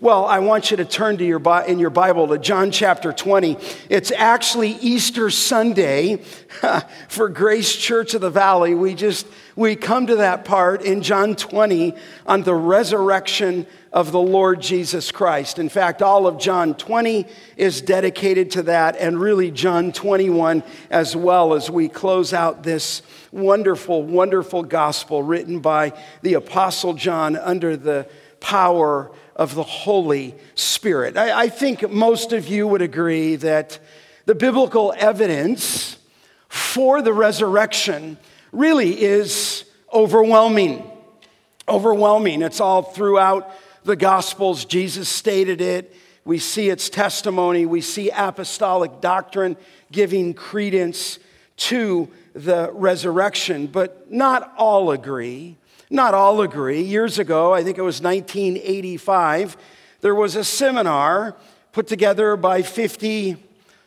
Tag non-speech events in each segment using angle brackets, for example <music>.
Well, I want you to turn to your in your Bible to John chapter 20. It's actually Easter Sunday <laughs> for Grace Church of the Valley. We just we come to that part in John 20 on the resurrection of the Lord Jesus Christ. In fact, all of John 20 is dedicated to that and really John 21 as well as we close out this wonderful wonderful gospel written by the apostle John under the power of the Holy Spirit. I, I think most of you would agree that the biblical evidence for the resurrection really is overwhelming. Overwhelming. It's all throughout the Gospels. Jesus stated it. We see its testimony. We see apostolic doctrine giving credence to the resurrection, but not all agree. Not all agree. Years ago, I think it was 1985, there was a seminar put together by 50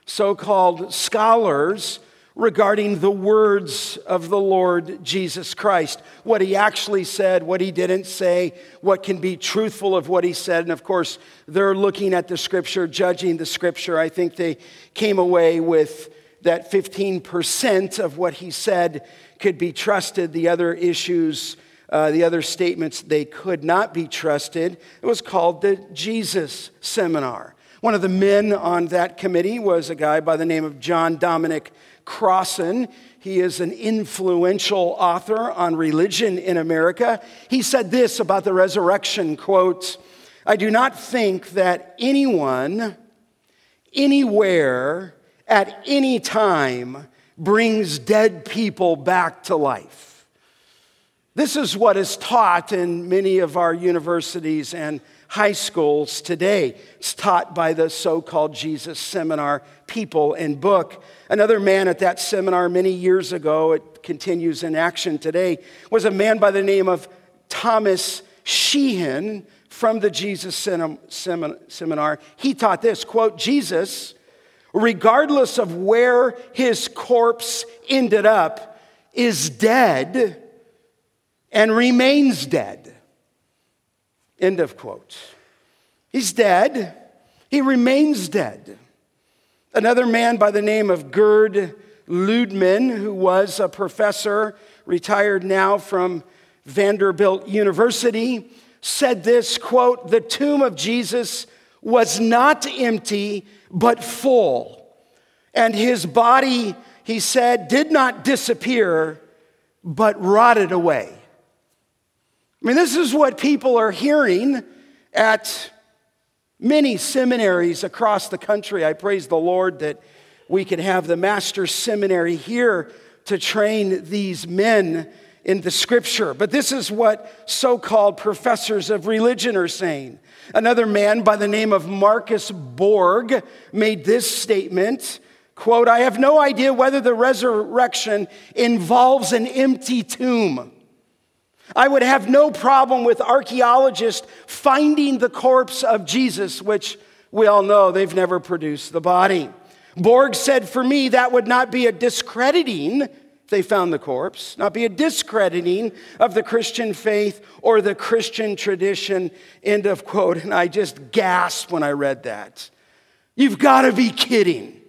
so called scholars regarding the words of the Lord Jesus Christ. What he actually said, what he didn't say, what can be truthful of what he said. And of course, they're looking at the scripture, judging the scripture. I think they came away with that 15% of what he said could be trusted. The other issues uh, the other statements they could not be trusted. It was called the Jesus Seminar. One of the men on that committee was a guy by the name of John Dominic Crossan. He is an influential author on religion in America. He said this about the resurrection quote, I do not think that anyone, anywhere, at any time brings dead people back to life. This is what is taught in many of our universities and high schools today. It's taught by the so called Jesus Seminar people and book. Another man at that seminar many years ago, it continues in action today, was a man by the name of Thomas Sheehan from the Jesus Seminar. He taught this quote, Jesus, regardless of where his corpse ended up, is dead and remains dead. End of quote. He's dead. He remains dead. Another man by the name of Gerd Ludemann, who was a professor, retired now from Vanderbilt University, said this quote, the tomb of Jesus was not empty, but full. And his body, he said, did not disappear, but rotted away. I mean, this is what people are hearing at many seminaries across the country. I praise the Lord that we can have the master's seminary here to train these men in the scripture. But this is what so called professors of religion are saying. Another man by the name of Marcus Borg made this statement quote, I have no idea whether the resurrection involves an empty tomb. I would have no problem with archaeologists finding the corpse of Jesus, which we all know they've never produced the body. Borg said, For me, that would not be a discrediting, if they found the corpse, not be a discrediting of the Christian faith or the Christian tradition. End of quote. And I just gasped when I read that. You've got to be kidding.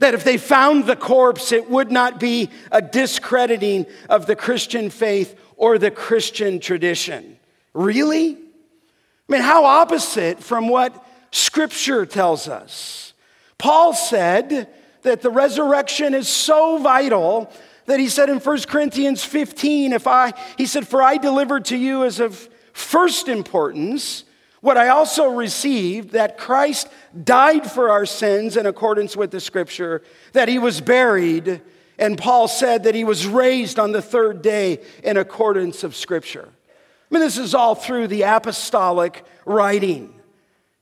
That if they found the corpse, it would not be a discrediting of the Christian faith or the Christian tradition. Really? I mean, how opposite from what Scripture tells us. Paul said that the resurrection is so vital that he said in 1 Corinthians 15, if I, he said, For I delivered to you as of first importance what I also received that Christ died for our sins in accordance with the scripture, that he was buried, and Paul said that he was raised on the third day in accordance of Scripture. I mean, this is all through the apostolic writing.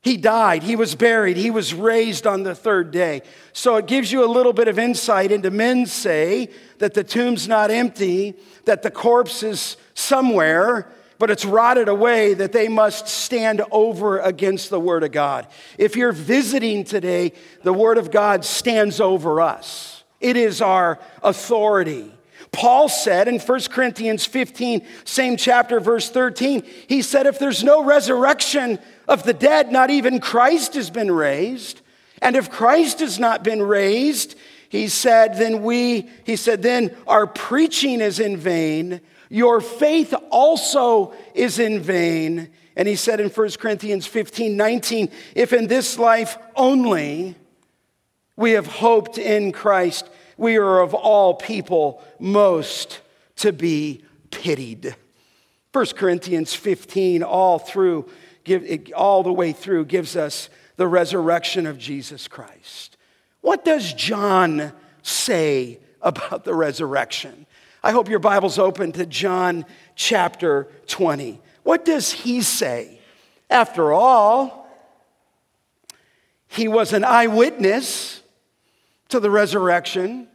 He died, he was buried, he was raised on the third day. So it gives you a little bit of insight into men say that the tomb's not empty, that the corpse is somewhere, but it's rotted away, that they must stand over against the Word of God. If you're visiting today, the Word of God stands over us. It is our authority. Paul said in 1 Corinthians 15, same chapter, verse 13, he said, If there's no resurrection of the dead, not even Christ has been raised. And if Christ has not been raised, he said, then we, he said, then our preaching is in vain. Your faith also is in vain. And he said in 1 Corinthians 15, 19, if in this life only we have hoped in Christ, we are of all people most to be pitied. 1 Corinthians 15, all through, all the way through, gives us the resurrection of Jesus Christ. What does John say about the resurrection? I hope your Bible's open to John chapter 20. What does he say? After all, he was an eyewitness to the resurrection.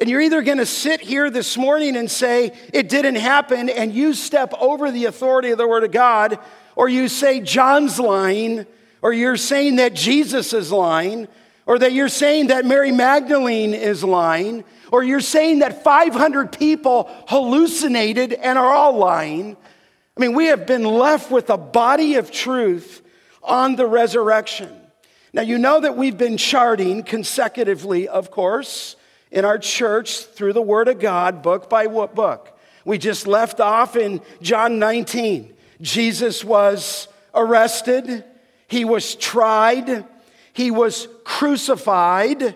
And you're either going to sit here this morning and say it didn't happen and you step over the authority of the Word of God, or you say John's lying, or you're saying that Jesus is lying, or that you're saying that Mary Magdalene is lying, or you're saying that 500 people hallucinated and are all lying. I mean, we have been left with a body of truth on the resurrection. Now, you know that we've been charting consecutively, of course, in our church through the Word of God, book by book. We just left off in John 19. Jesus was arrested, he was tried, he was crucified,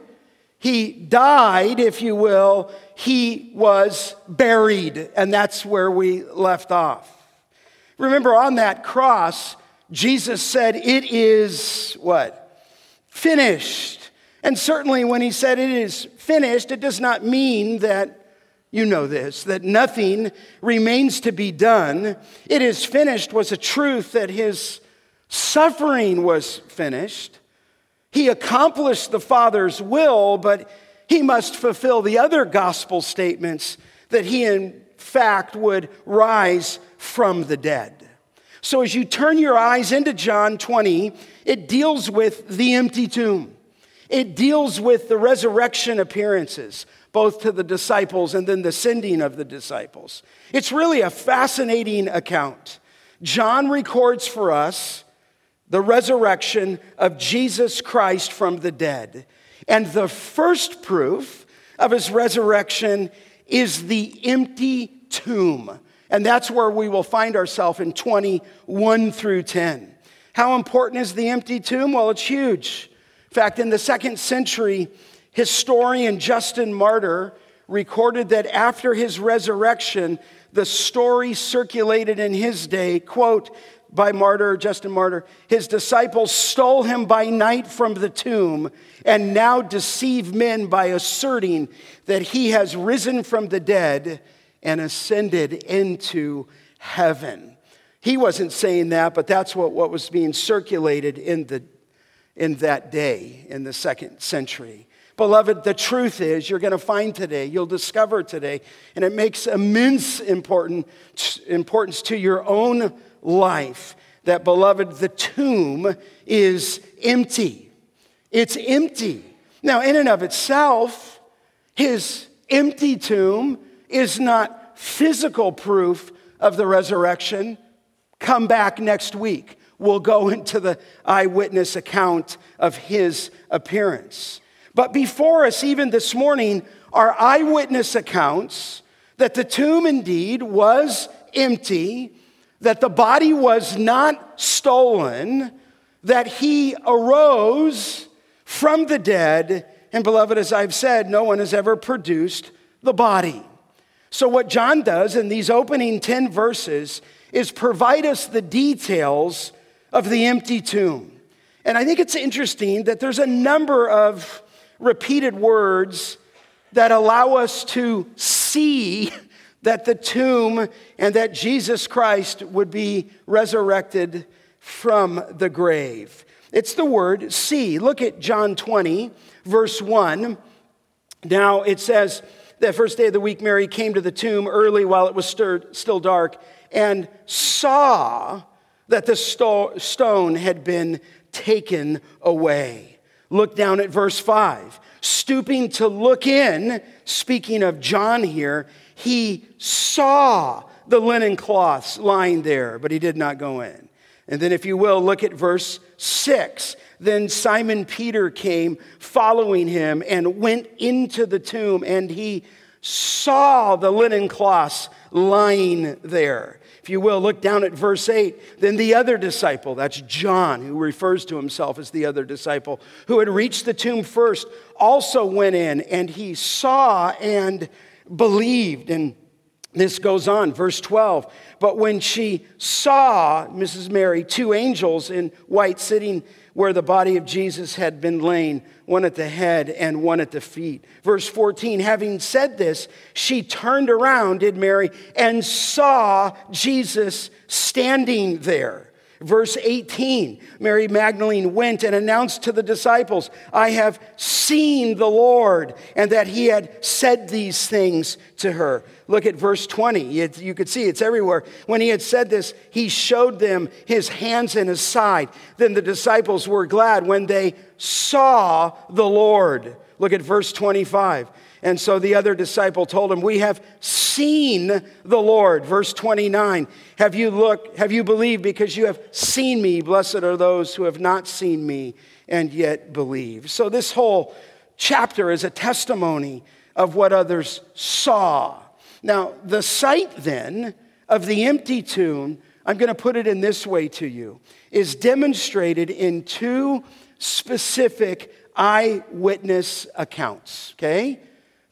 he died, if you will, he was buried, and that's where we left off. Remember, on that cross, Jesus said, It is what? finished. And certainly when he said it is finished, it does not mean that you know this, that nothing remains to be done. It is finished was a truth that his suffering was finished. He accomplished the Father's will, but he must fulfill the other gospel statements that he, in fact, would rise from the dead. So as you turn your eyes into John 20, it deals with the empty tomb. It deals with the resurrection appearances, both to the disciples and then the sending of the disciples. It's really a fascinating account. John records for us the resurrection of Jesus Christ from the dead. And the first proof of his resurrection is the empty tomb. And that's where we will find ourselves in 21 through 10. How important is the empty tomb? Well, it's huge. In fact, in the second century, historian Justin Martyr recorded that after his resurrection, the story circulated in his day, quote, by Martyr, Justin Martyr, his disciples stole him by night from the tomb and now deceive men by asserting that he has risen from the dead and ascended into heaven. He wasn't saying that, but that's what, what was being circulated in, the, in that day, in the second century. Beloved, the truth is, you're going to find today, you'll discover today, and it makes immense important, importance to your own life that, beloved, the tomb is empty. It's empty. Now, in and of itself, his empty tomb is not physical proof of the resurrection, Come back next week. We'll go <laughs> into the eyewitness account of his appearance. But before us, even this morning, are eyewitness accounts that the tomb indeed was empty, that the body was not stolen, that he arose from the dead. And, beloved, as I've said, no one has ever produced the body. So, what John does in these opening 10 verses is provide us the details of the empty tomb. And I think it's interesting that there's a number of repeated words that allow us to see <laughs> that the tomb and that Jesus Christ would be resurrected from the grave. It's the word see. Look at John 20, verse 1. Now it says, that first day of the week, Mary came to the tomb early while it was stirred, still dark and saw that the sto- stone had been taken away. Look down at verse 5. Stooping to look in, speaking of John here, he saw the linen cloths lying there, but he did not go in. And then, if you will, look at verse 6. Then Simon Peter came following him and went into the tomb, and he saw the linen cloths lying there. If you will, look down at verse 8. Then the other disciple, that's John, who refers to himself as the other disciple, who had reached the tomb first, also went in, and he saw and believed. And this goes on, verse 12. But when she saw, Mrs. Mary, two angels in white sitting where the body of Jesus had been lain, one at the head and one at the feet. Verse 14, having said this, she turned around, did Mary, and saw Jesus standing there. Verse 18, Mary Magdalene went and announced to the disciples, I have seen the Lord, and that he had said these things to her. Look at verse 20. You could see it's everywhere. When he had said this, he showed them his hands and his side. Then the disciples were glad when they saw the Lord. Look at verse 25. And so the other disciple told him, We have seen the Lord. Verse 29. Have you looked, have you believed because you have seen me? Blessed are those who have not seen me and yet believe. So this whole chapter is a testimony of what others saw. Now, the sight then of the empty tomb, I'm going to put it in this way to you, is demonstrated in two specific eyewitness accounts, okay?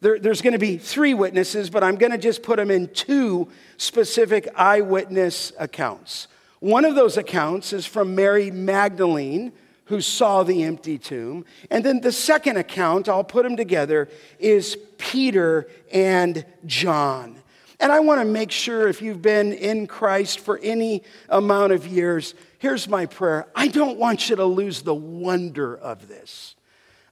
There, there's going to be three witnesses, but I'm going to just put them in two specific eyewitness accounts. One of those accounts is from Mary Magdalene, who saw the empty tomb. And then the second account, I'll put them together, is Peter and John. And I want to make sure if you've been in Christ for any amount of years, here's my prayer I don't want you to lose the wonder of this.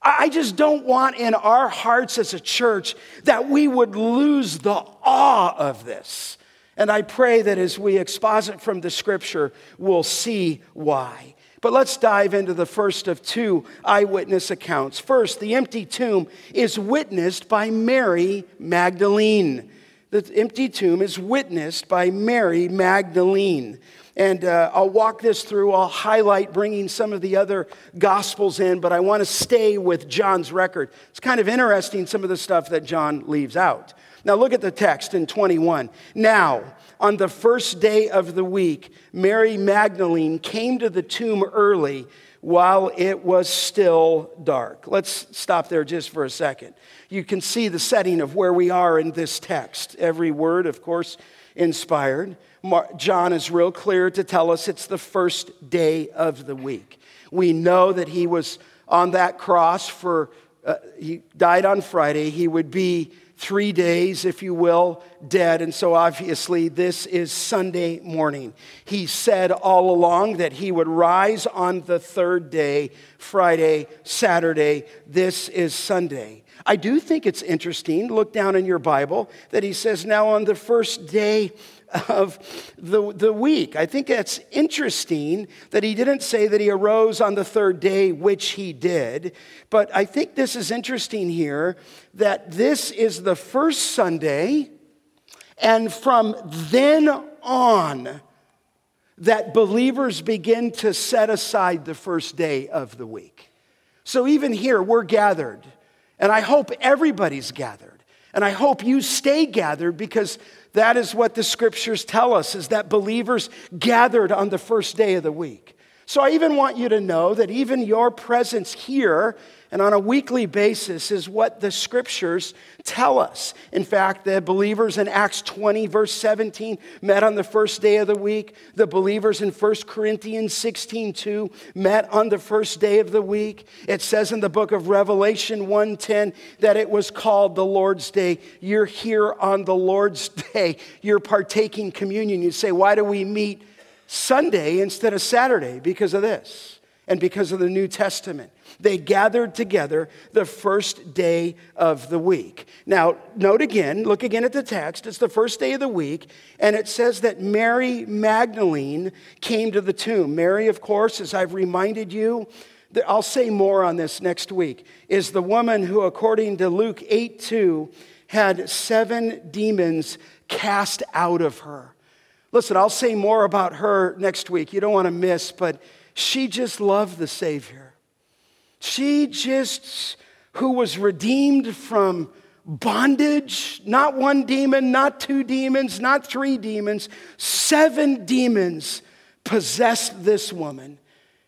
I just don't want in our hearts as a church that we would lose the awe of this. And I pray that as we exposit from the scripture, we'll see why. But let's dive into the first of two eyewitness accounts. First, the empty tomb is witnessed by Mary Magdalene. The empty tomb is witnessed by Mary Magdalene. And uh, I'll walk this through. I'll highlight bringing some of the other gospels in, but I want to stay with John's record. It's kind of interesting, some of the stuff that John leaves out. Now, look at the text in 21. Now, on the first day of the week, Mary Magdalene came to the tomb early while it was still dark. Let's stop there just for a second. You can see the setting of where we are in this text. Every word, of course, inspired. John is real clear to tell us it's the first day of the week. We know that he was on that cross for, uh, he died on Friday. He would be three days, if you will, dead. And so obviously, this is Sunday morning. He said all along that he would rise on the third day, Friday, Saturday. This is Sunday. I do think it's interesting, look down in your Bible, that he says, now on the first day of the, the week. I think that's interesting that he didn't say that he arose on the third day, which he did. But I think this is interesting here that this is the first Sunday, and from then on, that believers begin to set aside the first day of the week. So even here, we're gathered, and I hope everybody's gathered. And I hope you stay gathered because that is what the scriptures tell us is that believers gathered on the first day of the week. So I even want you to know that even your presence here and on a weekly basis is what the scriptures tell us. In fact, the believers in Acts 20, verse 17, met on the first day of the week. The believers in 1 Corinthians 16, 2, met on the first day of the week. It says in the book of Revelation 1:10 that it was called the Lord's Day. You're here on the Lord's <laughs> Day. You're partaking communion. You say, why do we meet Sunday instead of Saturday? Because of this and because of the New Testament. They gathered together the first day of the week. Now, note again, look again at the text. It's the first day of the week, and it says that Mary Magdalene came to the tomb. Mary, of course, as I've reminded you, I'll say more on this next week, is the woman who, according to Luke 8 2, had seven demons cast out of her. Listen, I'll say more about her next week. You don't want to miss, but she just loved the Savior. She just, who was redeemed from bondage, not one demon, not two demons, not three demons, seven demons possessed this woman.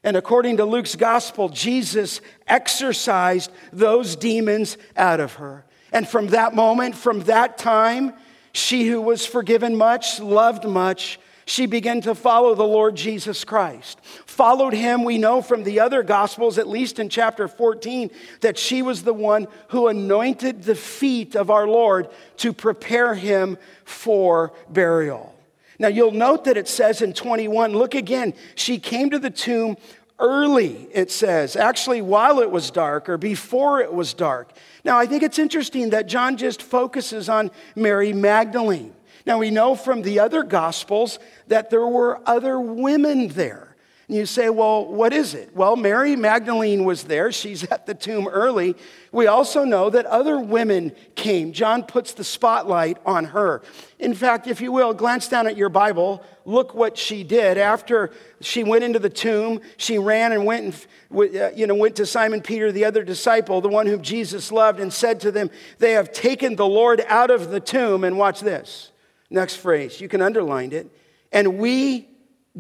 And according to Luke's gospel, Jesus exorcised those demons out of her. And from that moment, from that time, she who was forgiven much, loved much, she began to follow the Lord Jesus Christ. Followed him, we know from the other Gospels, at least in chapter 14, that she was the one who anointed the feet of our Lord to prepare him for burial. Now you'll note that it says in 21, look again, she came to the tomb early, it says, actually while it was dark or before it was dark. Now I think it's interesting that John just focuses on Mary Magdalene. Now, we know from the other Gospels that there were other women there. And you say, well, what is it? Well, Mary Magdalene was there. She's <laughs> at the tomb early. We also know that other women came. John puts the spotlight on her. In fact, if you will, glance down at your Bible. Look what she did. After she went into the tomb, she ran and went and uh, you know, went to Simon Peter, the other disciple, the one whom Jesus loved, and said to them, They have taken the Lord out of the tomb. And watch this. Next phrase, you can underline it. And we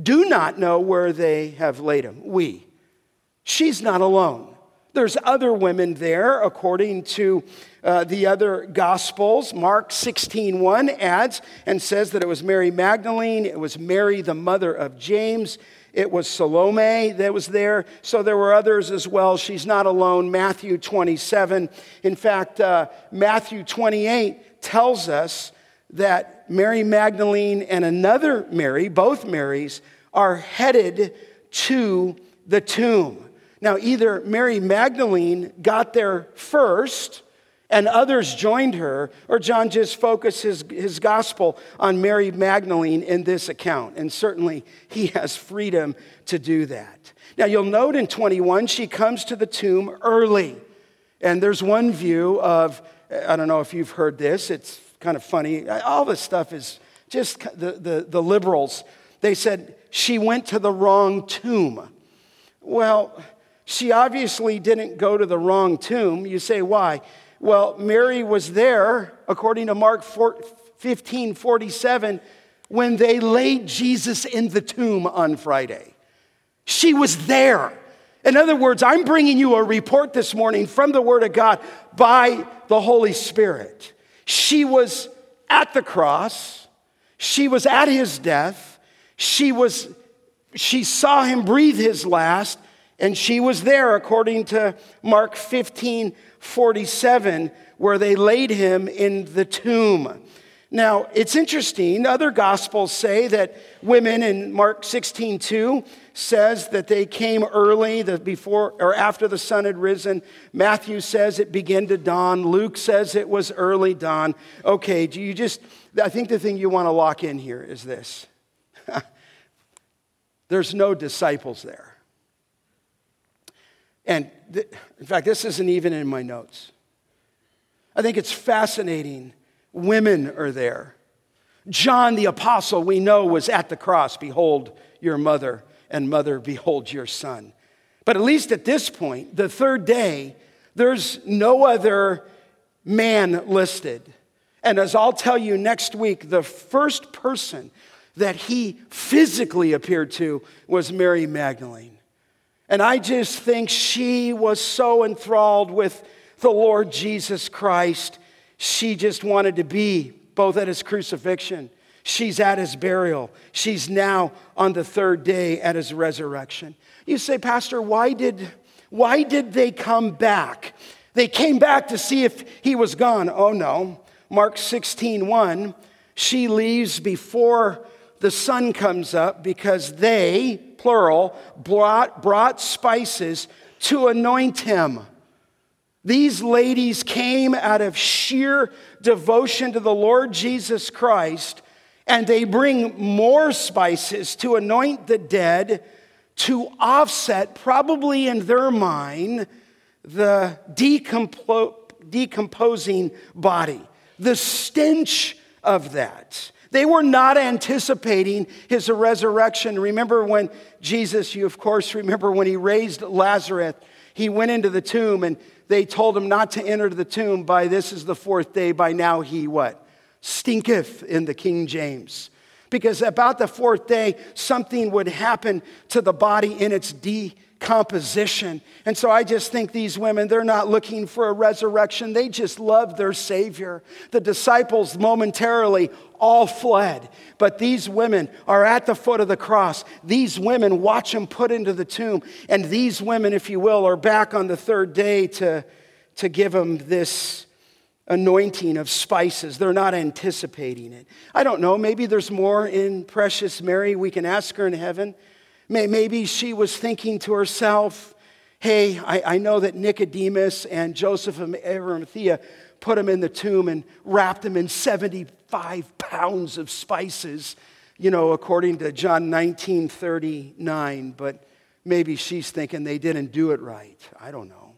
do not know where they have laid him. We. She's not alone. There's other women there, according to uh, the other gospels. Mark 16:1 adds and says that it was Mary Magdalene, it was Mary, the mother of James, it was Salome that was there. So there were others as well. She's not alone. Matthew 27. In fact, uh, Matthew 28 tells us that Mary Magdalene and another Mary, both Marys, are headed to the tomb. Now, either Mary Magdalene got there first and others joined her, or John just focused his, his gospel on Mary Magdalene in this account. And certainly he has freedom to do that. Now, you'll note in 21, she comes to the tomb early. And there's one view of, I don't know if you've heard this, it's kind of funny. All this stuff is just the, the, the liberals. They said she went to the wrong tomb. Well, she obviously didn't go to the wrong tomb. You say, why? Well, Mary was there, according to Mark 15 47, when they laid Jesus in the tomb on Friday. She was there. In other words, I'm bringing you a report this morning from the Word of God by the Holy Spirit. She was at the cross, she was at his death, she was she saw him breathe his last, and she was there according to Mark 15 47, where they laid him in the tomb. Now, it's interesting. Other gospels say that women in Mark 16, 2 says that they came early, the before or after the sun had risen. Matthew says it began to dawn. Luke says it was early dawn. Okay, do you just, I think the thing you want to lock in here is this <laughs> there's no disciples there. And th- in fact, this isn't even in my notes. I think it's fascinating Women are there. John the apostle, we know, was at the cross. Behold your mother, and mother, behold your son. But at least at this point, the third day, there's no other man listed. And as I'll tell you next week, the first person that he physically appeared to was Mary Magdalene. And I just think she was so enthralled with the Lord Jesus Christ she just wanted to be both at his crucifixion, she's at his burial, she's now on the third day at his resurrection. You say, Pastor, why did, why did they come back? They came back to see if he was gone. Oh no. Mark 16, 1, she leaves before the sun comes up because they, plural, brought, brought spices to anoint him. These ladies came out of sheer devotion to the Lord Jesus Christ, and they bring more spices to anoint the dead to offset, probably in their mind, the decompo- decomposing body, the stench of that. They were not anticipating his resurrection. Remember when Jesus, you of course remember when he raised Lazarus, he went into the tomb and they told him not to enter the tomb by this is the fourth day. By now he what? Stinketh in the King James. Because about the fourth day, something would happen to the body in its de composition. And so I just think these women, they're not looking for a resurrection. They just love their Savior. The disciples momentarily all fled. But these women are at the foot of the cross. These women watch him put into the tomb. And these women, if you will, are back on the third day to, to give him this anointing of spices. They're not anticipating it. I don't know. Maybe there's more in precious Mary. We can ask her in heaven. Maybe she was thinking to herself, hey, I, I know that Nicodemus and Joseph of Arimathea put him in the tomb and wrapped him in 75 pounds of spices, you know, according to John 19 39. But maybe she's thinking they didn't do it right. I don't know.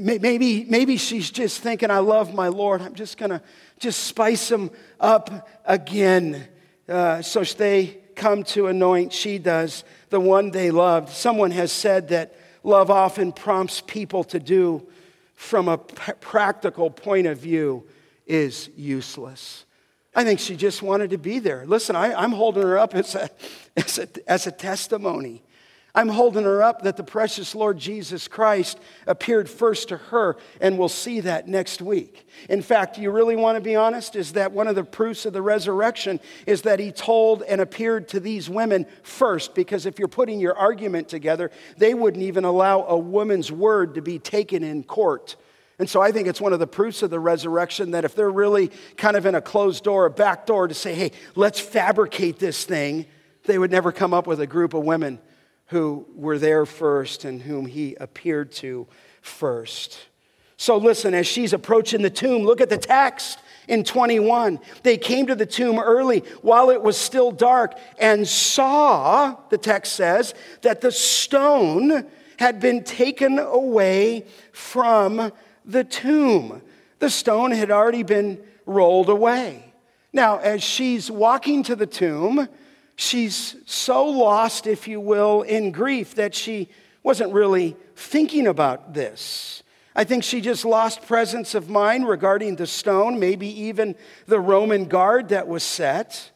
Maybe, maybe she's just thinking, I love my Lord. I'm just going to just spice him up again. Uh, so they come to anoint, she does, the one they loved. Someone has said that love often prompts people to do from a p- practical point of view is useless. I think she just wanted to be there. Listen, I, am holding her up as a, as, a, as a testimony. I'm holding her up that the precious Lord Jesus Christ appeared first to her, and we'll see that next week. In fact, you really want to be honest? Is that one of the proofs of the resurrection is that he told and appeared to these women first, because if you're putting your argument together, they wouldn't even allow a woman's word to be taken in court. And so I think it's one of the proofs of the resurrection that if they're really kind of in a closed door, a back door to say, hey, let's fabricate this thing, they would never come up with a group of women who were there first and whom he appeared to first. So listen, as she's approaching the tomb, look at the text in 21. They came to the tomb early while it was still dark and saw, the text says, that the stone had been taken away from the tomb. The stone had already been rolled away. Now, as she's walking to the tomb, she's so lost, if you will, in grief that she wasn't really thinking about this. I think she just lost presence of mind regarding the stone, maybe even the Roman guard that was set.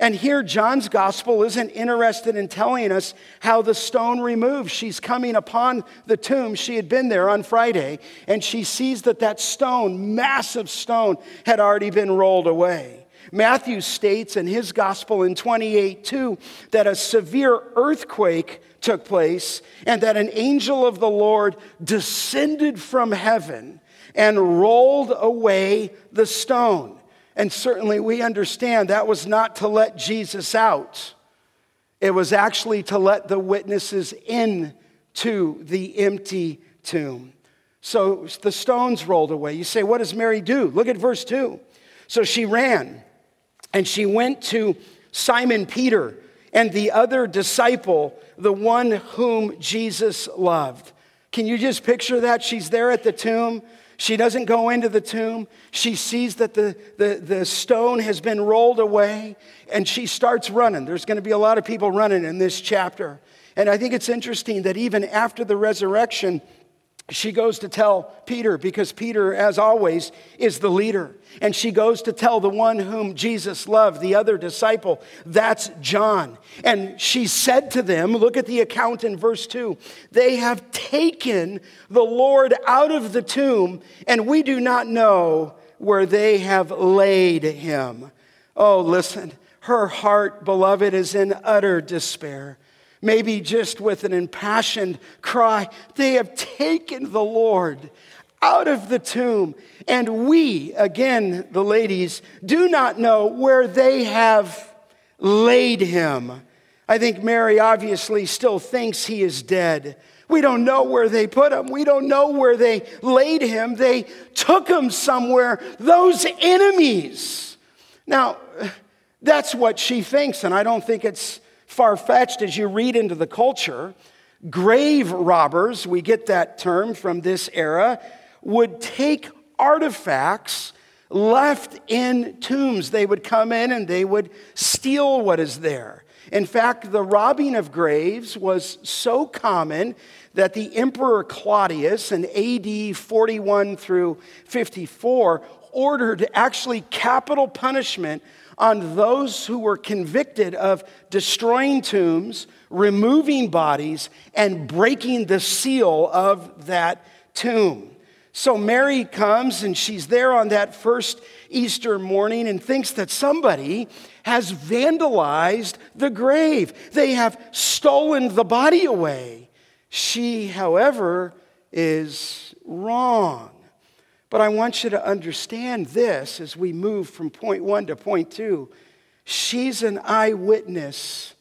And here, John's gospel isn't interested in telling us how the stone removed. She's coming upon the tomb. She had been there on Friday, and she sees that that stone, massive stone, had already been rolled away. Matthew states in his gospel in 28 2 that a severe earthquake took place and that an angel of the Lord descended from heaven and rolled away the stone. And certainly we understand that was not to let Jesus out, it was actually to let the witnesses in to the empty tomb. So the stones rolled away. You say, what does Mary do? Look at verse 2. So she ran and she went to Simon Peter and the other disciple, the one whom Jesus loved. Can you just picture that? She's there at the tomb. She doesn't go into the tomb. She sees that the, the, the stone has been rolled away and she starts running. There's going to be a lot of people running in this chapter. And I think it's interesting that even after the resurrection, she goes to tell Peter because Peter, as always, is the leader. And she goes to tell the one whom Jesus loved, the other disciple, that's John. And she said to them, look at the account in verse 2 they have taken the Lord out of the tomb, and we do not know where they have laid him. Oh, listen, her heart, beloved, is in utter despair maybe just with an impassioned cry, they have taken the Lord out of the tomb. And we, again, the ladies, do not know where they have laid him. I think Mary obviously still thinks he is dead. We don't know where they put him. We don't know where they laid him. They took him somewhere. Those enemies. Now, that's what she thinks, and I don't think it's far fetched as you read into the culture. Grave robbers, we get that term from this era, would take artifacts left in tombs. They would come in and they would steal what is there. In fact, the robbing of graves was so common that the Emperor Claudius in AD 41 through 54 ordered actually capital punishment on those who were convicted of destroying tombs, removing bodies, and breaking the seal of that tomb. So Mary comes and she's there on that first Easter morning and thinks that somebody has vandalized the grave. They have stolen the body away. She, however, is wrong. But I want you to understand this as we move from point one to point two. She's an eyewitness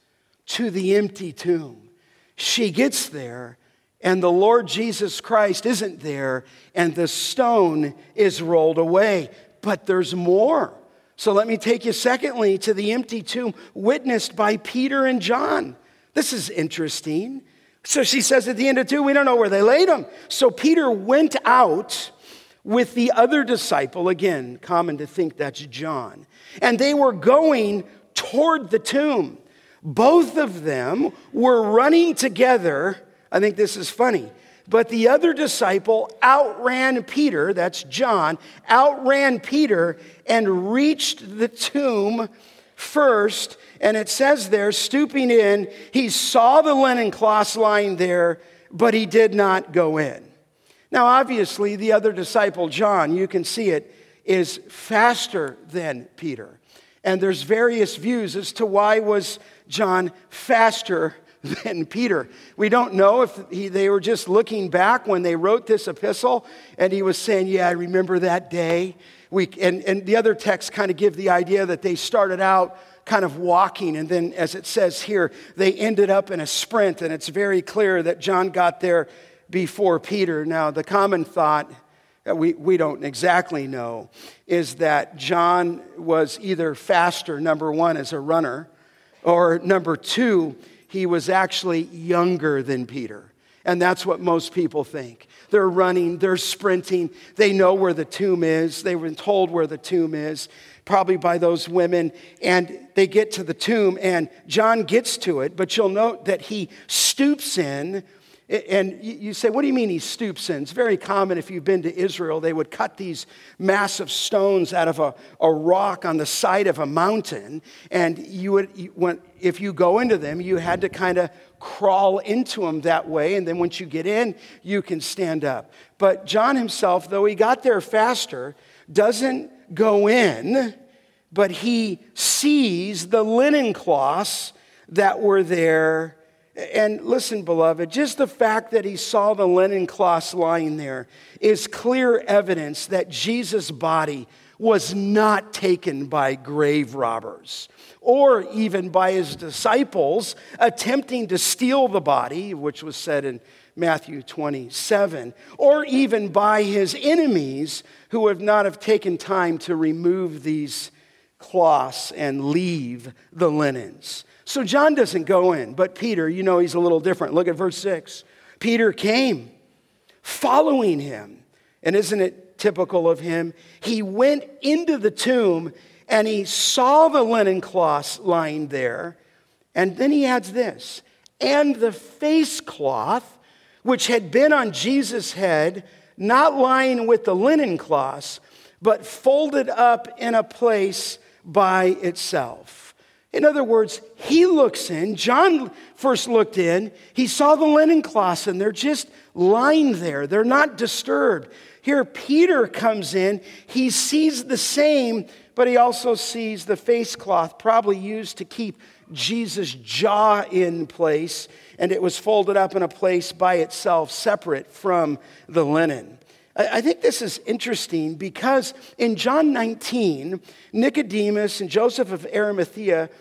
to the empty tomb. She gets there and the Lord Jesus Christ isn't there, and the stone is rolled away. But there's more. So let me take you, secondly, to the empty tomb witnessed by Peter and John. This is interesting. So she says at the end of two, we don't know where they laid him. So Peter went out with the other disciple, again, common to think that's John, and they were going toward the tomb. Both of them were running together I think this is funny. But the other disciple outran Peter, that's John, outran Peter and reached the tomb first. And it says there, stooping in, he saw the linen cloths lying there, but he did not go in. Now, obviously, the other disciple, John, you can see it, is faster than Peter. And there's various views as to why was John faster <laughs> than Peter. We don't know if he, they were just looking back when they wrote this epistle and he was saying, Yeah, I remember that day. We, and, and the other texts kind of give the idea that they started out kind of walking, and then, as it says here, they ended up in a sprint, and it's very clear that John got there before Peter. Now, the common thought, that we, we don't exactly know, is that John was either faster, number one, as a runner, or number two, he was actually younger than Peter. And that's what most people think. They're running, they're sprinting, they know where the tomb is. they've been told where the tomb is, probably by those women. And they get to the tomb, and John gets to it, but you'll note that he stoops in and you say, what do you mean he stoops in? It's very common if you've been to Israel, they would cut these massive stones out of a, a rock on the side of a mountain. And you would, if you go into them, you had to kind of crawl into them that way. And then once you get in, you can stand up. But John himself, though he got there faster, doesn't go in, but he sees the linen cloths that were there and listen, beloved, just the fact that he saw the linen cloths lying there is clear evidence that Jesus' body was not taken by grave robbers or even by his disciples attempting to steal the body, which was said in Matthew 27, or even by his enemies who would not have taken time to remove these cloths and leave the linens. So John doesn't go in, but Peter, you know, he's a little different. Look at verse 6. Peter came following him. And isn't it typical of him? He went into the tomb and he saw the linen cloths lying there. And then he adds this and the face cloth, which had been on Jesus' head, not lying with the linen cloths, but folded up in a place by itself. In other words, he looks in. John first looked in. He saw the linen cloths, and they're just lying there. They're not disturbed. Here, Peter comes in. He sees the same, but he also sees the face cloth, probably used to keep Jesus' jaw in place, and it was folded up in a place by itself, separate from the linen. I think this is interesting because in John 19, Nicodemus and Joseph of Arimathea,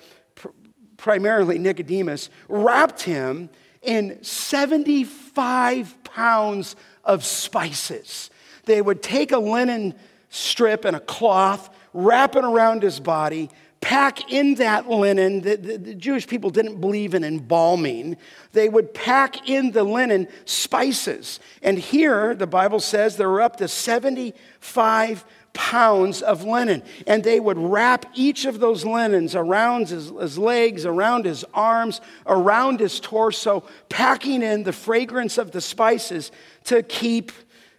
primarily Nicodemus, wrapped him in 75 pounds of spices. They would take a linen strip and a cloth, wrap it around his body, pack in that linen. The, the, the, Jewish people didn't believe in embalming. They would pack in the linen spices. And here, the Bible says there were up to 75 pounds of linen. And they would wrap each of those linens around his, his, legs, around his arms, around his torso, packing in the fragrance of the spices to keep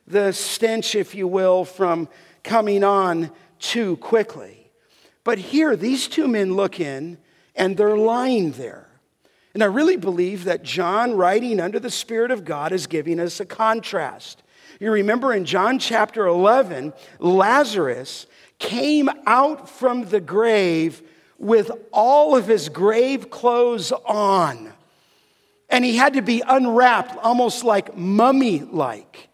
the stench, if you will, from coming on too quickly. But here, these two men look in and they're lying there. And I really believe that John, writing under the Spirit of God, is giving us a contrast. You remember in John chapter 11, Lazarus came out from the grave with all of his grave clothes on. And he had to be unwrapped, almost like mummy like.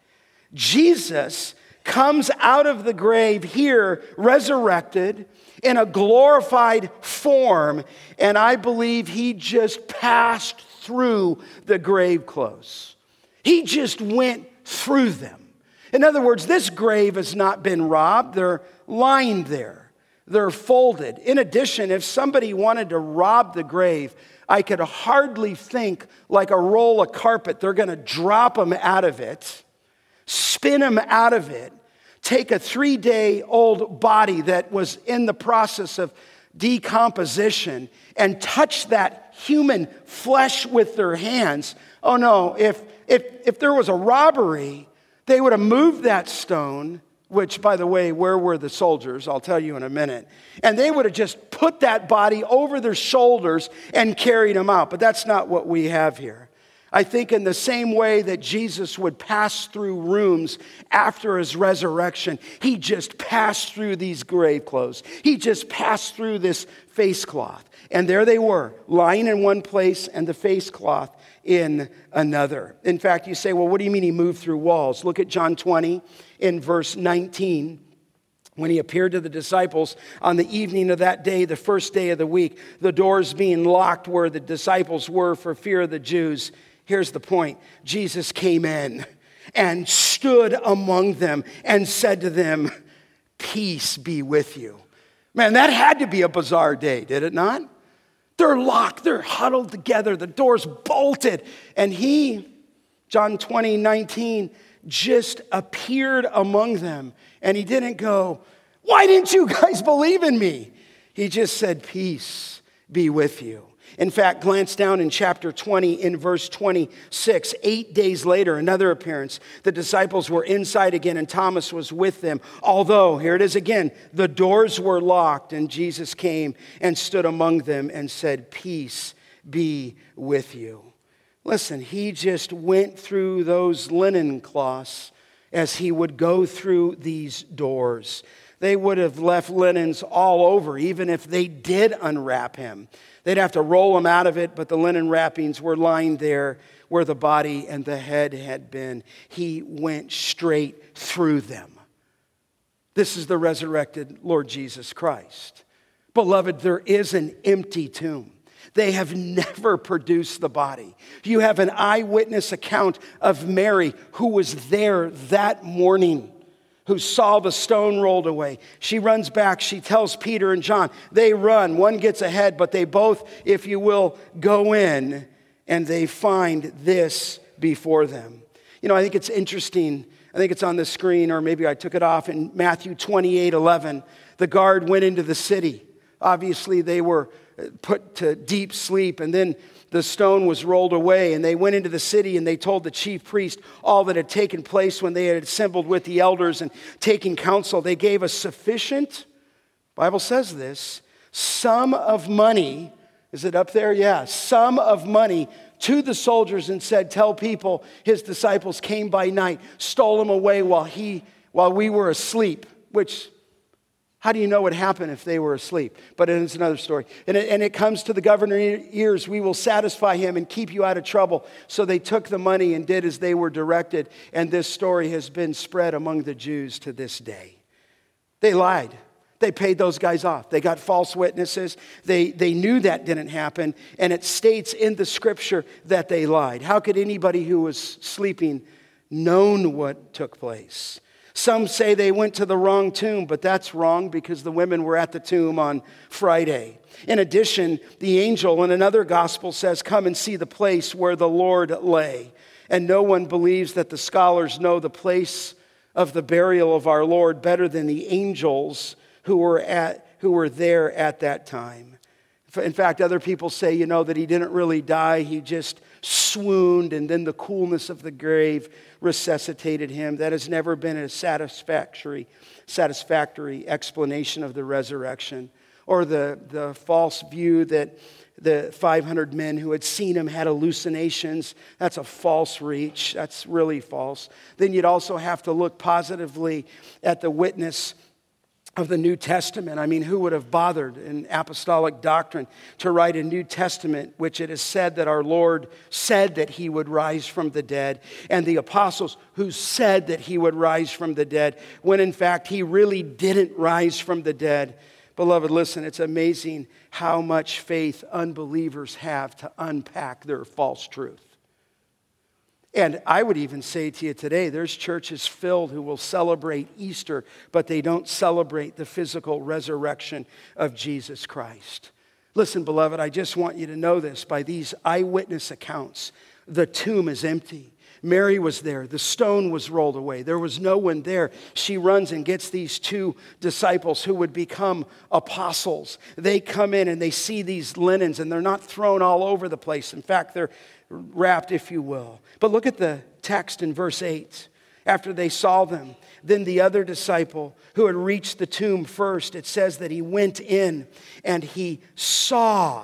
Jesus comes out of the grave here, resurrected in a glorified form, and I believe he just passed through the grave clothes. He just went through them. In other words, this grave has not been robbed, they're lying there, they're folded. In addition, if somebody wanted to rob the grave, I could hardly think like a roll of carpet, they're gonna drop them out of it, spin them out of it, take a three day old body that was in the process of decomposition and touch that human flesh with their hands. Oh no, if, if, if there was a robbery, they would have moved that stone, which, by the way, where were the soldiers? I'll tell you in a minute. And they would have just put that body over their shoulders and carried him out. But that's not what we have here. I think, in the same way that Jesus would pass through rooms after his resurrection, he just passed through these grave clothes. He just passed through this face cloth. And there they were, lying in one place and the face cloth in another. In fact, you say, well, what do you mean he moved through walls? Look at John 20 in verse 19 when he appeared to the disciples on the evening of that day, the first day of the week, the doors being locked where the disciples were for fear of the Jews. Here's the point Jesus came in and stood among them and said to them, Peace be with you. Man, that had to be a bizarre day, did it not? They're locked, they're huddled together, the door's bolted. And he, John 20, 19, just appeared among them. And he didn't go, Why didn't you guys <laughs> believe in me? He just said, Peace be with you. In fact, glance down in chapter 20 in verse 26. Eight days later, another appearance. The disciples were inside again and Thomas was with them. Although, here it is again, the doors were locked and Jesus came and stood among them and said, Peace be with you. Listen, he just went through those linen cloths as he would go through these doors. They would have left linens all over, even if they did unwrap him. They'd have to roll him out of it, but the linen wrappings were lying there where the body and the head had been. He went straight through them. This is the resurrected Lord Jesus Christ. Beloved, there is an empty tomb. They have never produced the body. You have an eyewitness account of Mary who was there that morning who saw the stone rolled away. She runs back. She tells Peter and John. They run. One gets ahead, but they both, if you will, go in and they find this before them. You know, I think it's interesting. I think it's on the screen, or maybe I took it off in Matthew 28 11. The guard went into the city. Obviously, they were uh, put to deep sleep, and then the stone was rolled away, and they went into the city and they told the chief priest all that had taken place when they had assembled with the elders and taking counsel. They gave a sufficient, Bible says this, sum of money. Is it up there? Yeah, sum of money to the soldiers and said, Tell people his disciples came by night, stole him away while he while we were asleep, which how do you know what happened if they were asleep? But it's another story. And it, and it comes to the governor's ears, we will satisfy him and keep you out of trouble. So they took the money and did as they were directed. And this story has been spread among the Jews to this day. They lied. They paid those guys off. They got false witnesses. They, they knew that didn't happen. And it states in the scripture that they lied. How could anybody who was sleeping known what took place? Some say they went to the wrong tomb, but that's wrong because the women were at the tomb on Friday. In addition, the angel in another gospel says, Come and see the place where the Lord lay. And no one believes that the scholars know the place of the burial of our Lord better than the angels who were, at, who were there at that time. In fact, other people say, you know, that he didn't really die, he just swooned, and then the coolness of the grave resuscitated him. That has never been a satisfactory, satisfactory explanation of the resurrection. Or the, the false view that the 500 men who had seen him had hallucinations. That's a false reach. That's really false. Then you'd also have to look positively at the witness of the New Testament. I mean, who would have bothered in apostolic doctrine to write a New Testament, which it is said that our Lord said that he would rise from the dead, and the apostles who said that he would rise from the dead, when in fact he really didn't rise from the dead? Beloved, listen, it's amazing how much faith unbelievers have to unpack their false truth. And I would even say to you today there's churches filled who will celebrate Easter, but they don't celebrate the physical resurrection of Jesus Christ. Listen, beloved, I just want you to know this by these eyewitness accounts the tomb is empty. Mary was there. The stone was rolled away. There was no one there. She runs and gets these two disciples who would become apostles. They come in and they see these linens, and they're not thrown all over the place. In fact, they're wrapped, if you will. But look at the text in verse 8. After they saw them, then the other disciple who had reached the tomb first, it says that he went in and he saw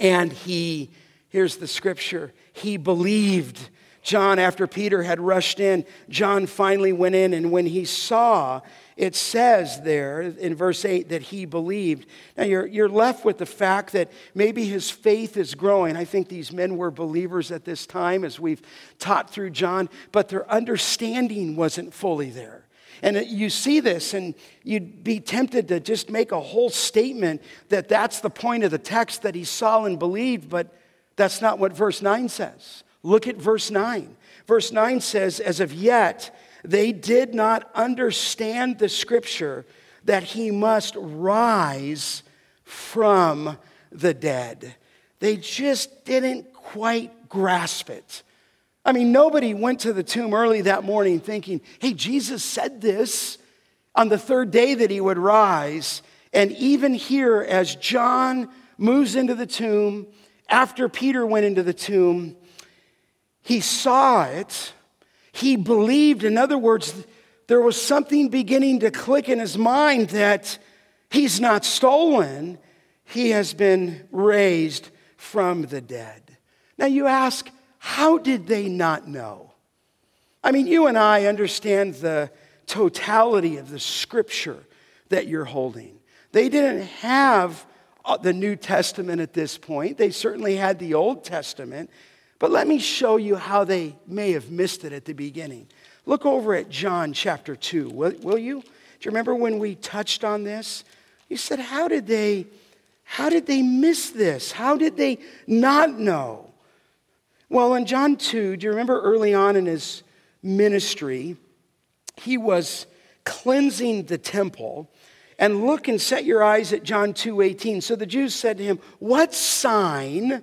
and he, here's the scripture, he believed. John, after Peter had rushed in, John finally went in, and when he saw, it says there in verse 8 that he believed. Now you're, you're left with the fact that maybe his faith is growing. I think these men were believers at this time as we've taught through John, but their understanding wasn't fully there. And you see this, and you'd be tempted to just make a whole statement that that's the point of the text that he saw and believed, but that's not what verse 9 says. Look at verse 9. Verse 9 says, As of yet, they did not understand the scripture that he must rise from the dead. They just didn't quite grasp it. I mean, nobody went to the tomb early that morning thinking, hey, Jesus said this on the third day that he would rise. And even here, as John moves into the tomb, after Peter went into the tomb, he saw it he believed. In other words, there was something beginning to click in his mind that he's not stolen, he has been raised from the dead. Now you ask, how did they not know? I mean, you and I understand the totality of the scripture that you're holding. They didn't have uh, the New Testament at this point, they certainly had the Old Testament. But let me show you how they may have missed it at the beginning. Look over at John chapter 2, will, will you? Do you remember when we touched on this? You said, How did they, how did they miss this? How did they not know? Well, in John 2, do you remember early on in his ministry, he was cleansing the temple. And look and set your eyes at John 2:18. So the Jews said to him, "What sign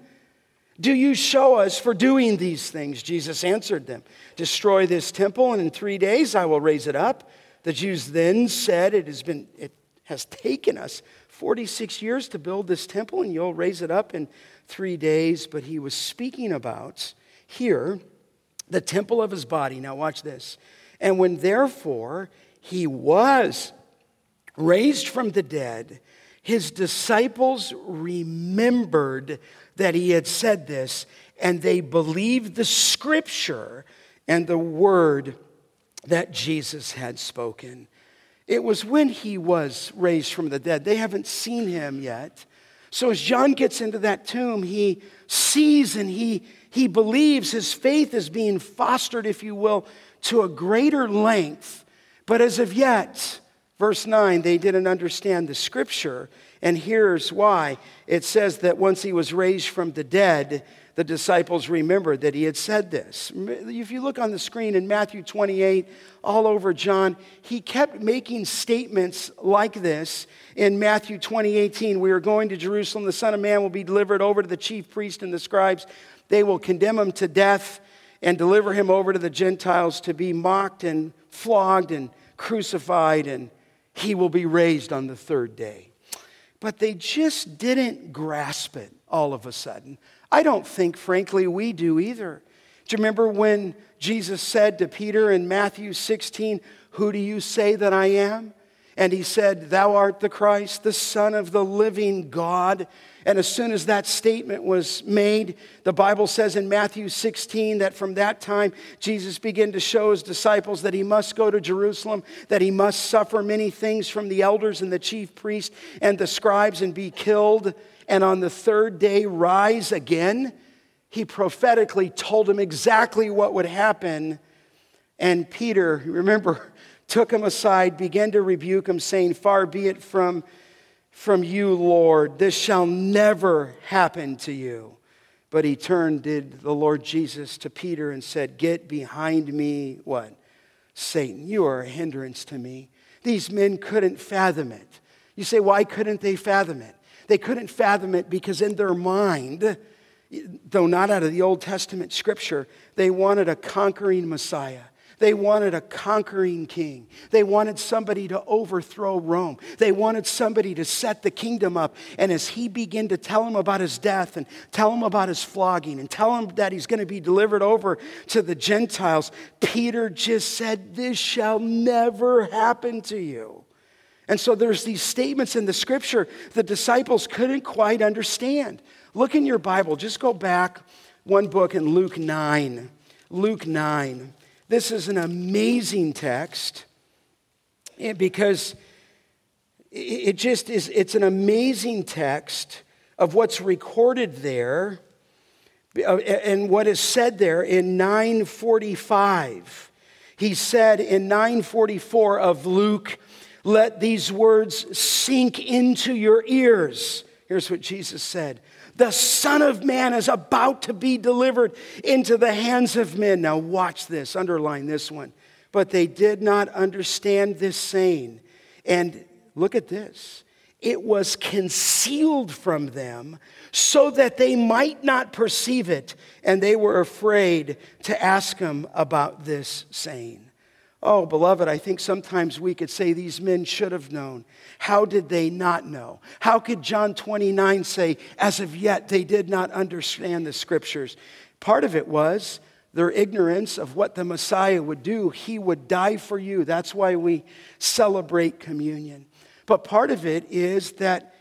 do you show us for doing these things? Jesus answered them, Destroy this temple, and in three days I will raise it up. The Jews then said, It has, been, it has taken us 46 years to build this temple, and you'll raise it up in three days. But he was speaking about here the temple of his body. Now, watch this. And when therefore he was raised from the dead, his disciples remembered that he had said this, and they believed the scripture and the word that Jesus had spoken. It was when he was raised from the dead. They haven't seen him yet. So as John gets into that tomb, he sees and he, he believes his faith is being fostered, if you will, to a greater length. But as of yet, verse 9, they didn't understand the scripture and here's why it says that once he was raised from the dead, the disciples remembered that he had said this. If you look on the screen in Matthew 28, all over John, he kept making statements like this. In Matthew 20, 18, we are going to Jerusalem. The Son of Man will be delivered over to the chief priests and the scribes. They will condemn him to death and deliver him over to the Gentiles to be mocked and flogged and crucified, and he will be raised on the third day. But they just didn't grasp it all of a sudden. I don't think, frankly, we do either. Do you remember when Jesus said to Peter in Matthew 16, Who do you say that I am? And he said, Thou art the Christ, the Son of the living God. And as soon as that statement was made, the Bible says in Matthew 16 that from that time Jesus began to show his disciples that he must go to Jerusalem, that he must suffer many things from the elders and the chief priests and the scribes and be killed, and on the third day rise again. He prophetically told him exactly what would happen. And Peter, <laughs> remember, took him aside, began to rebuke him, saying, Far be it from from you, Lord. This shall never happen to you. But he turned, did the Lord Jesus, to Peter and said, Get behind me, what? Satan, you are a hindrance to me. These men couldn't fathom it. You say, Why couldn't they fathom it? They couldn't fathom it because in their mind, though not out of the Old Testament scripture, they wanted a conquering Messiah. They wanted a conquering king. They wanted somebody to overthrow Rome. They wanted somebody to set the kingdom up. And as he began to tell him about his death and tell him about his flogging and tell him that he's going to be delivered over to the Gentiles, Peter just said, This shall never happen to you. And so there's these statements in the scripture the disciples couldn't quite understand. Look in your Bible, just go back one book in Luke 9. Luke 9. This is an amazing text eh, because it just is, it's an amazing text of what's recorded there uh, and what is said there in 945. He said in 944 of Luke, let these words sink into your ears. Here's what Jesus said the Son of Man is about to be delivered into the hands of men. Now, watch this, underline this one. But they did not understand this saying. And look at this it was concealed from them so that they might not perceive it, and they were afraid to ask him about this saying. Oh, beloved, I think sometimes we could say these men should have known. How did they not know? How could John 29 say, as of yet, they did not understand the scriptures? Part of it was their ignorance of what the Messiah would do. He would die for you. That's why we celebrate communion. But part of it is that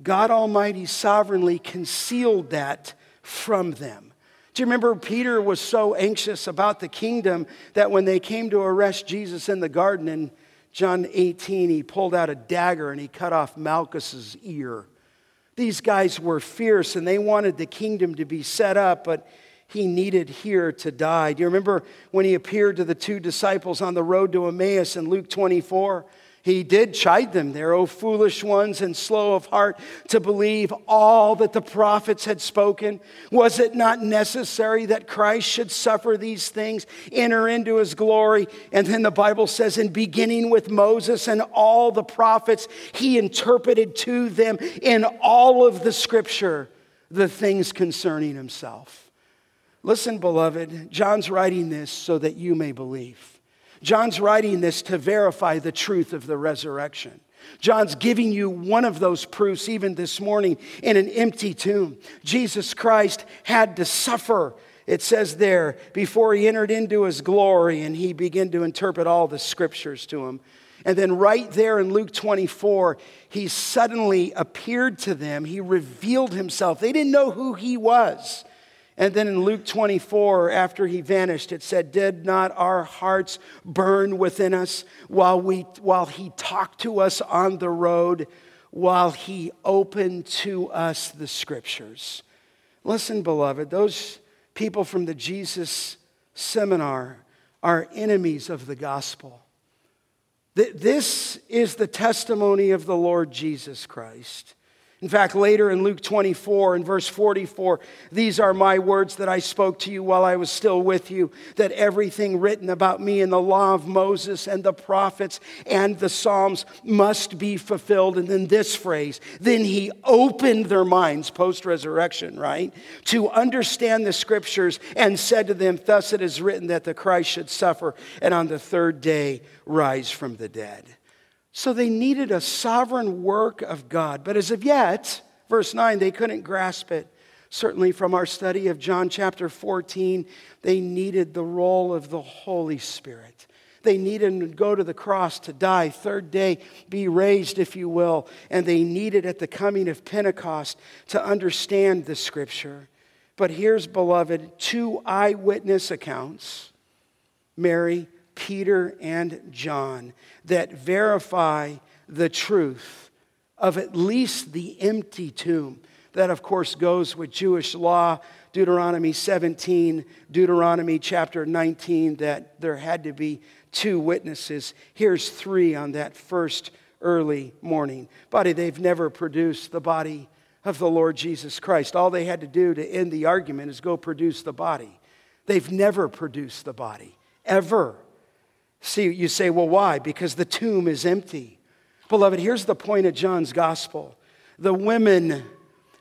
God Almighty sovereignly concealed that from them. Do you remember Peter was so anxious about the kingdom that when they came to arrest Jesus in the garden in John 18, he pulled out a dagger and he cut off Malchus's ear. These guys were fierce and they wanted the kingdom to be set up, but he needed here to die. Do you remember when he appeared to the two disciples on the road to Emmaus in Luke 24? He did chide them there, O foolish ones and slow of heart to believe all that the prophets had spoken. Was it not necessary that Christ should suffer these things, enter into his glory? And then the Bible says, in beginning with Moses and all the prophets, he interpreted to them in all of the scripture the things concerning himself. Listen, beloved, John's writing this so that you may believe. John's writing this to verify the truth of the resurrection. John's giving you one of those proofs even this morning in an empty tomb. Jesus Christ had to suffer, it says there, before he entered into his glory and he began to interpret all the scriptures to him. And then, right there in Luke 24, he suddenly appeared to them. He revealed himself. They didn't know who he was. And then in Luke 24, after he vanished, it said, Did not our hearts burn within us while, we, while he talked to us on the road, while he opened to us the scriptures? Listen, beloved, those people from the Jesus seminar are enemies of the gospel. This is the testimony of the Lord Jesus Christ. In fact, later in Luke 24 and verse 44, these are my words that I spoke to you while I was still with you, that everything written about me in the law of Moses and the prophets and the Psalms must be fulfilled. And then this phrase, then he opened their minds post resurrection, right, to understand the scriptures and said to them, Thus it is written that the Christ should suffer and on the third day rise from the dead. So they needed a sovereign work of God. But as of yet, verse 9, they couldn't grasp it. Certainly, from our study of John chapter 14, they needed the role of the Holy Spirit. They needed to go to the cross to die, third day, be raised, if you will. And they needed at the coming of Pentecost to understand the scripture. But here's, beloved, two eyewitness accounts Mary Peter and John that verify the truth of at least the empty tomb. That, of course, goes with Jewish law, Deuteronomy 17, Deuteronomy chapter 19, that there had to be two witnesses. Here's three on that first early morning. Body, they've never produced the body of the Lord Jesus Christ. All they had to do to end the argument is go produce the body. They've never produced the body, ever. See, you say, well, why? Because the tomb is empty. Beloved, here's the point of John's gospel the women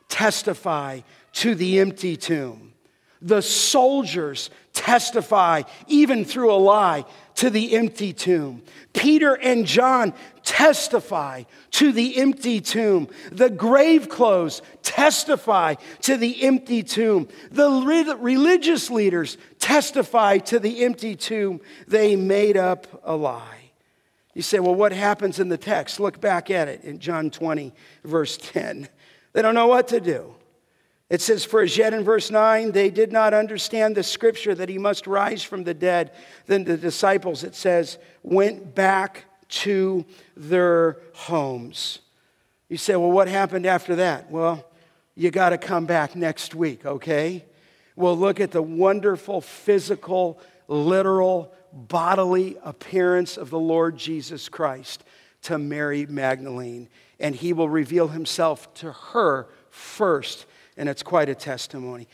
testify to the empty tomb, the soldiers testify, even through a lie, to the empty tomb. Peter and John testify to the empty tomb. The grave clothes testify to the empty tomb. The religious leaders testify to the empty tomb. They made up a lie. You say, well, what happens in the text? Look back at it in John 20, verse 10. They don't know what to do. It says, For as yet in verse 9, they did not understand the scripture that he must rise from the dead. Then the disciples, it says, went back to their homes. You say, Well, what happened after that? Well, you got to come back next week, okay? We'll look at the wonderful physical, literal, bodily appearance of the Lord Jesus Christ to Mary Magdalene, and he will reveal himself to her first and it's quite a testimony.